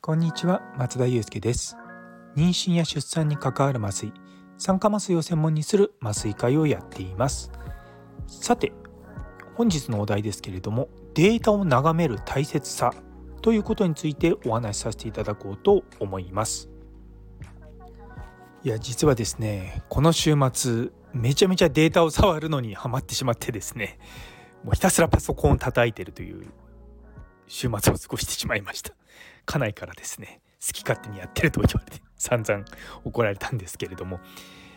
こんにちは松田祐介です。妊娠や出産に関わる麻酔酸化麻酔を専門にする麻酔会をやっています。さて本日のお題ですけれどもデータを眺める大切さということについてお話しさせていただこうと思います。いや実はですねこの週末めちゃめちゃデータを触るのにハマってしまってですね。もうひたすらパソコンを叩いてるという週末を過ごしてしまいました。家内からですね好き勝手にやってると言われて散々怒られたんですけれども。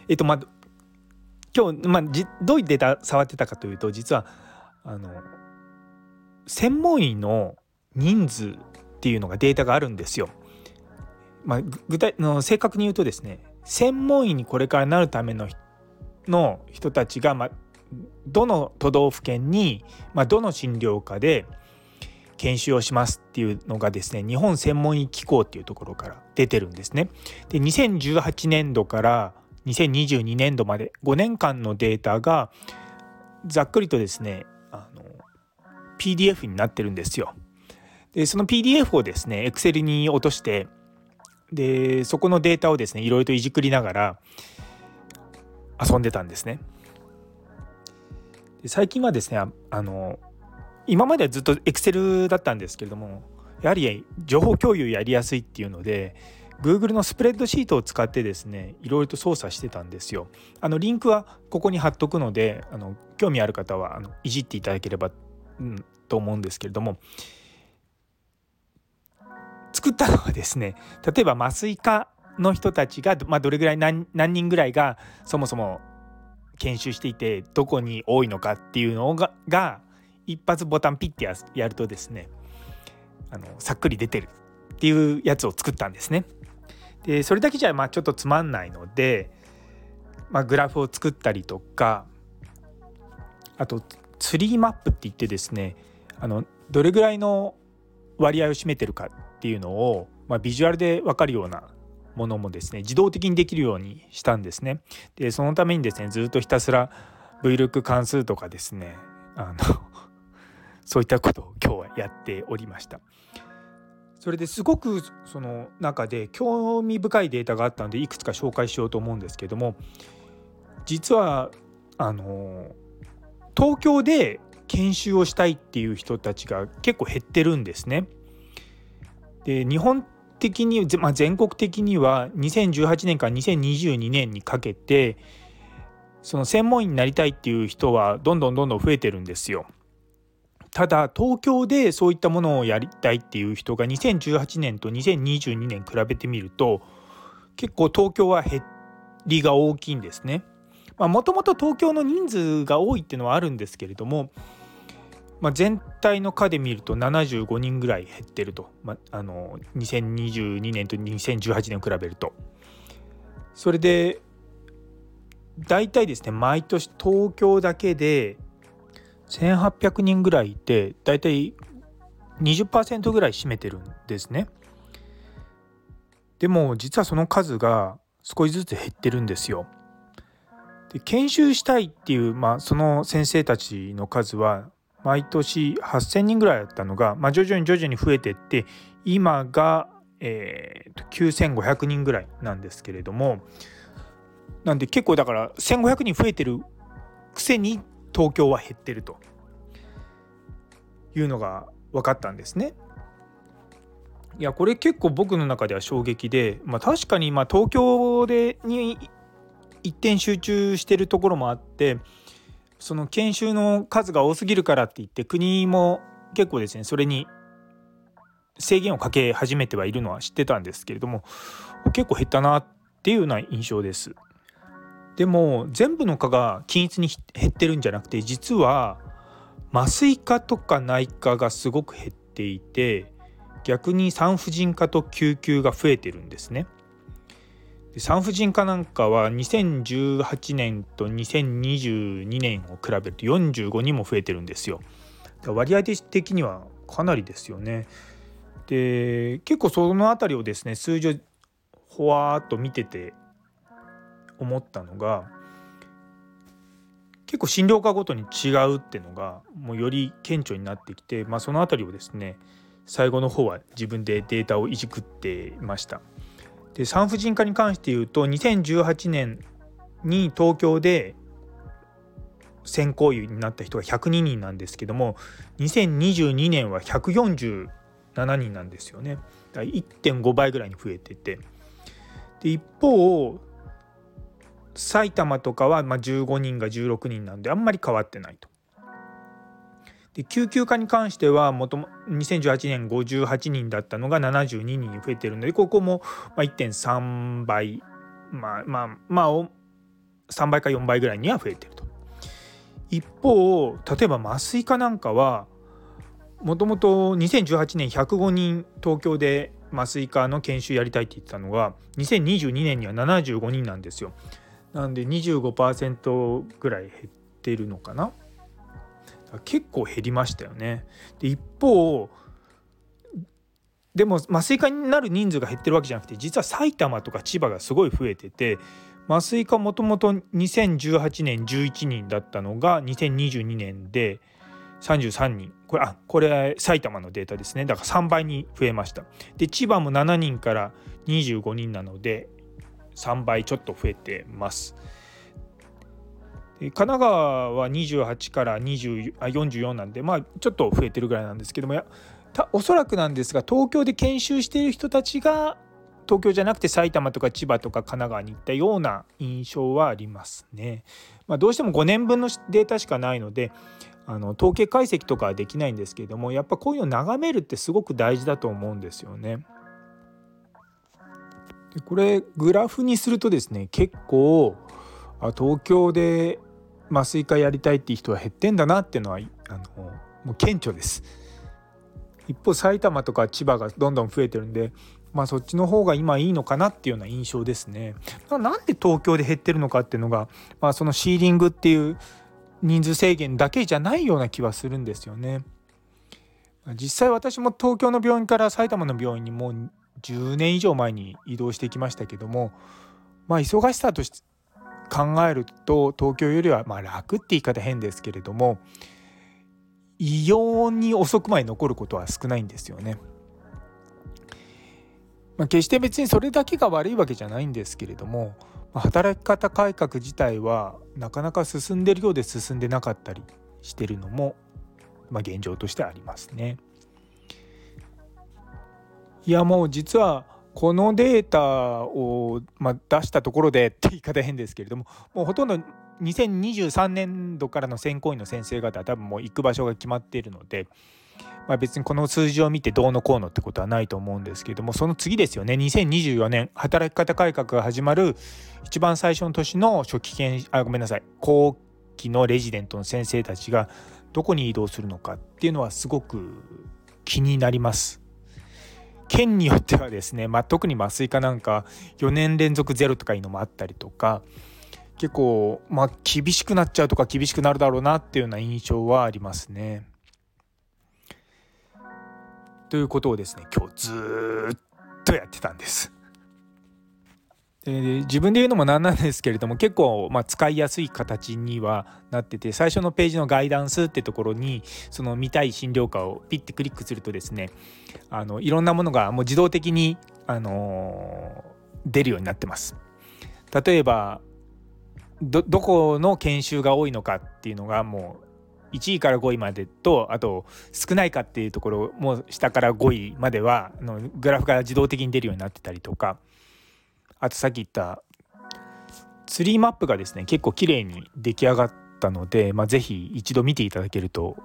えっとまあ今日、まあ、どういうデータ触ってたかというと実はあの専門医の人数っていうのがデータがあるんですよ。まあ、具体の正確に言うとですね専門医にこれからなるためのの人たちが、ま、どの都道府県に、ま、どの診療科で研修をしますっていうのがですね日本専門医機構っていうところから出てるんですね。で2018年度から2022年度まで5年間のデータがざっくりとですねあの PDF になってるんですよ。でその PDF をですね Excel に落としてでそこのデータをですねいろいろといじくりながら遊んでたんですね。で最近はですねあの今まではずっと Excel だったんですけれどもやはり情報共有やりやすいっていうので Google のスプレッドシートを使ってですねいろいろと操作してたんですよ。あのリンクはここに貼っとくのであの興味ある方はあのいじっていただければ、うん、と思うんですけれども作ったのはですね例えば麻酔科の人たちが、まあ、どれぐらい何人ぐらいがそもそも研修していてどこに多いのかっていうのがが一発ボタンピッてやるとですねあのさっくり出てるっていうやつを作ったんですね。でそれだけじゃまあちょっとつまんないので、まあ、グラフを作ったりとかあとツリーマップって言ってですねあのどれぐらいの割合を占めてるかっていうのを、まあ、ビジュアルで分かるようなものもですね自動的にできるようにしたんですね。でそのためにですねずっとひたすら VLOOK 関数とかですねあの そういったことを今日はやっておりました。それですごくその中で興味深いデータがあったのでいくつか紹介しようと思うんですけども実はあの東京で研修をしたいっていう人たちが結構減ってるんですね。で日本的に、まあ、全国的には2018年から2022年にかけてその専門医になりたいっていう人はどんどんどんどん増えてるんですよ。ただ東京でそういったものをやりたいっていう人が2018年と2022年比べてみると結構東京は減りが大きいんですね。もともと東京の人数が多いっていうのはあるんですけれどもまあ、全体の科で見ると75人ぐらい減ってると、まあ、あの2022年と2018年を比べると。それで大体ですね毎年東京だけで1800人ぐらいいて大体20%ぐらい占めてるんですね。でも実はその数が少しずつ減ってるんですよ。で研修したいっていう、まあ、その先生たちの数は毎年8,000人ぐらいだったのが、まあ、徐々に徐々に増えてって今が、えー、9,500人ぐらいなんですけれどもなんで結構だから1,500人増えてるくせに東京は減ってるというのが分かったんですね。いやこれ結構僕の中では衝撃で、まあ、確かにま東京でに一点集中してるところもあってその研修の数が多すぎるからって言って国も結構ですねそれに制限をかけ始めてはいるのは知ってたんですけれども結構減ったなっていうような印象です。でも全部の科が均一に減ってるんじゃなくて実は麻酔科とか内科がすごく減っていて逆に産婦人科と救急が増えてるんですね。産婦人科なんかは2018年と2022年を比べると45人も増えてるんですよ。割合的にはかなりですよね。で結構その辺りをですね数字をほわーっと見てて思ったのが結構診療科ごとに違うっていうのがもうより顕著になってきて、まあ、その辺りをですね最後の方は自分でデータをいじくってました。で産婦人科に関して言うと2018年に東京で先行医になった人が102人なんですけども2022年は147人なんですよね。1.5倍ぐらいに増えててで一方埼玉とかはま15人が16人なんであんまり変わってないと。で救急科に関してはもとも2018年58人だったのが72人に増えてるのでここも1.3倍まあまあまあ3倍か4倍ぐらいには増えてると。一方例えば麻酔科なんかはもともと2018年105人東京で麻酔科の研修やりたいって言ってたのが2022年には75人なんですよ。なんで25%ぐらい減ってるのかな結構減りましたよね。で一方でも麻酔科になる人数が減ってるわけじゃなくて実は埼玉とか千葉がすごい増えてて麻酔科もともと2018年11人だったのが2022年で33人これあこれ埼玉のデータですねだから3倍に増えましたで千葉も7人から25人なので3倍ちょっと増えてます。神奈川は28から20あ44なんでまあちょっと増えてるぐらいなんですけどもやおそらくなんですが東京で研修している人たちが東京じゃなくて埼玉とか千葉とか神奈川に行ったような印象はありますね。まあ、どうしても5年分のデータしかないのであの統計解析とかはできないんですけれどもやっぱこういうのを眺めるってすごく大事だと思うんですよね。でこれグラフにするとですね結構あ東京で麻酔科やりたいっていう人は減ってんだなっていうのはあのもう顕著です。一方埼玉とか千葉がどんどん増えてるんでまあそっちの方が今いいのかなっていうような印象ですね。まなんで東京で減ってるのかっていうのが、まあ、そのシーリングっていう人数制限だけじゃないような気はするんですよね。実際私も東京の病院から埼玉の病院にもう10年以上前に移動してきましたけどもまあ忙しさとし考えると東京よりはまあ楽って言い方変ですけれども異様に遅くまで残ることは少ないんですよね。まあ、決して別にそれだけが悪いわけじゃないんですけれども、まあ、働き方改革自体はなかなか進んでるようで進んでなかったりしてるのも、まあ、現状としてありますね。いやもう実はこのデータを、ま出したところでって言い方変ですけれどももうほとんど2023年度からの選考員の先生方は多分もう行く場所が決まっているので、まあ、別にこの数字を見てどうのこうのってことはないと思うんですけれどもその次ですよね2024年働き方改革が始まる一番最初の年の初期研あごめんなさい後期のレジデントの先生たちがどこに移動するのかっていうのはすごく気になります。県によってはですね、まあ、特に麻酔科なんか4年連続ゼロとかいうのもあったりとか結構まあ厳しくなっちゃうとか厳しくなるだろうなっていうような印象はありますね。ということをですね今日ずっとやってたんです。で自分で言うのもなんなんですけれども結構ま使いやすい形にはなってて最初のページのガイダンスってところにその見たい診療科をピッてクリックするとですねあのいろんなものがもう自動的に、あの、出るようになってます。例えばどこの研修が多いのかっていうのがもう1位から5位までとあと少ないかっていうところも下から5位まではあのグラフが自動的に出るようになってたりとかあとさっき言ったツリーマップがですね結構綺麗に出来上がったので、まあ、是非一度見ていただけると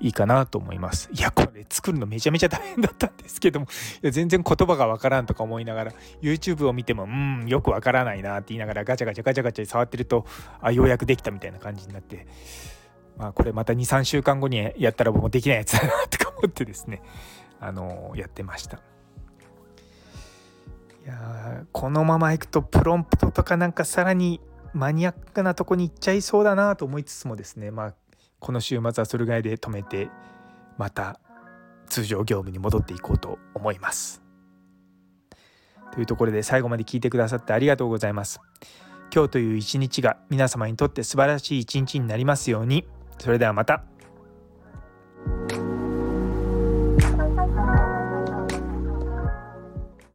いいかなと思います。いやこれ作るのめちゃめちゃ大変だったんですけどもいや全然言葉がわからんとか思いながら YouTube を見てもうんよくわからないなって言いながらガチャガチャガチャガチャ触ってるとあようやくできたみたいな感じになってまあこれまた23週間後にやったらもうできないやつだなとか思ってですねあのやってました。いやこのままいくとプロンプトとかなんかさらにマニアックなとこに行っちゃいそうだなと思いつつもですねまあこの週末はそれぐらいで止めてまた通常業務に戻っていこうと思います。というところで最後まで聞いてくださってありがとうございます。今日という一日が皆様にとって素晴らしい一日になりますようにそれではまた。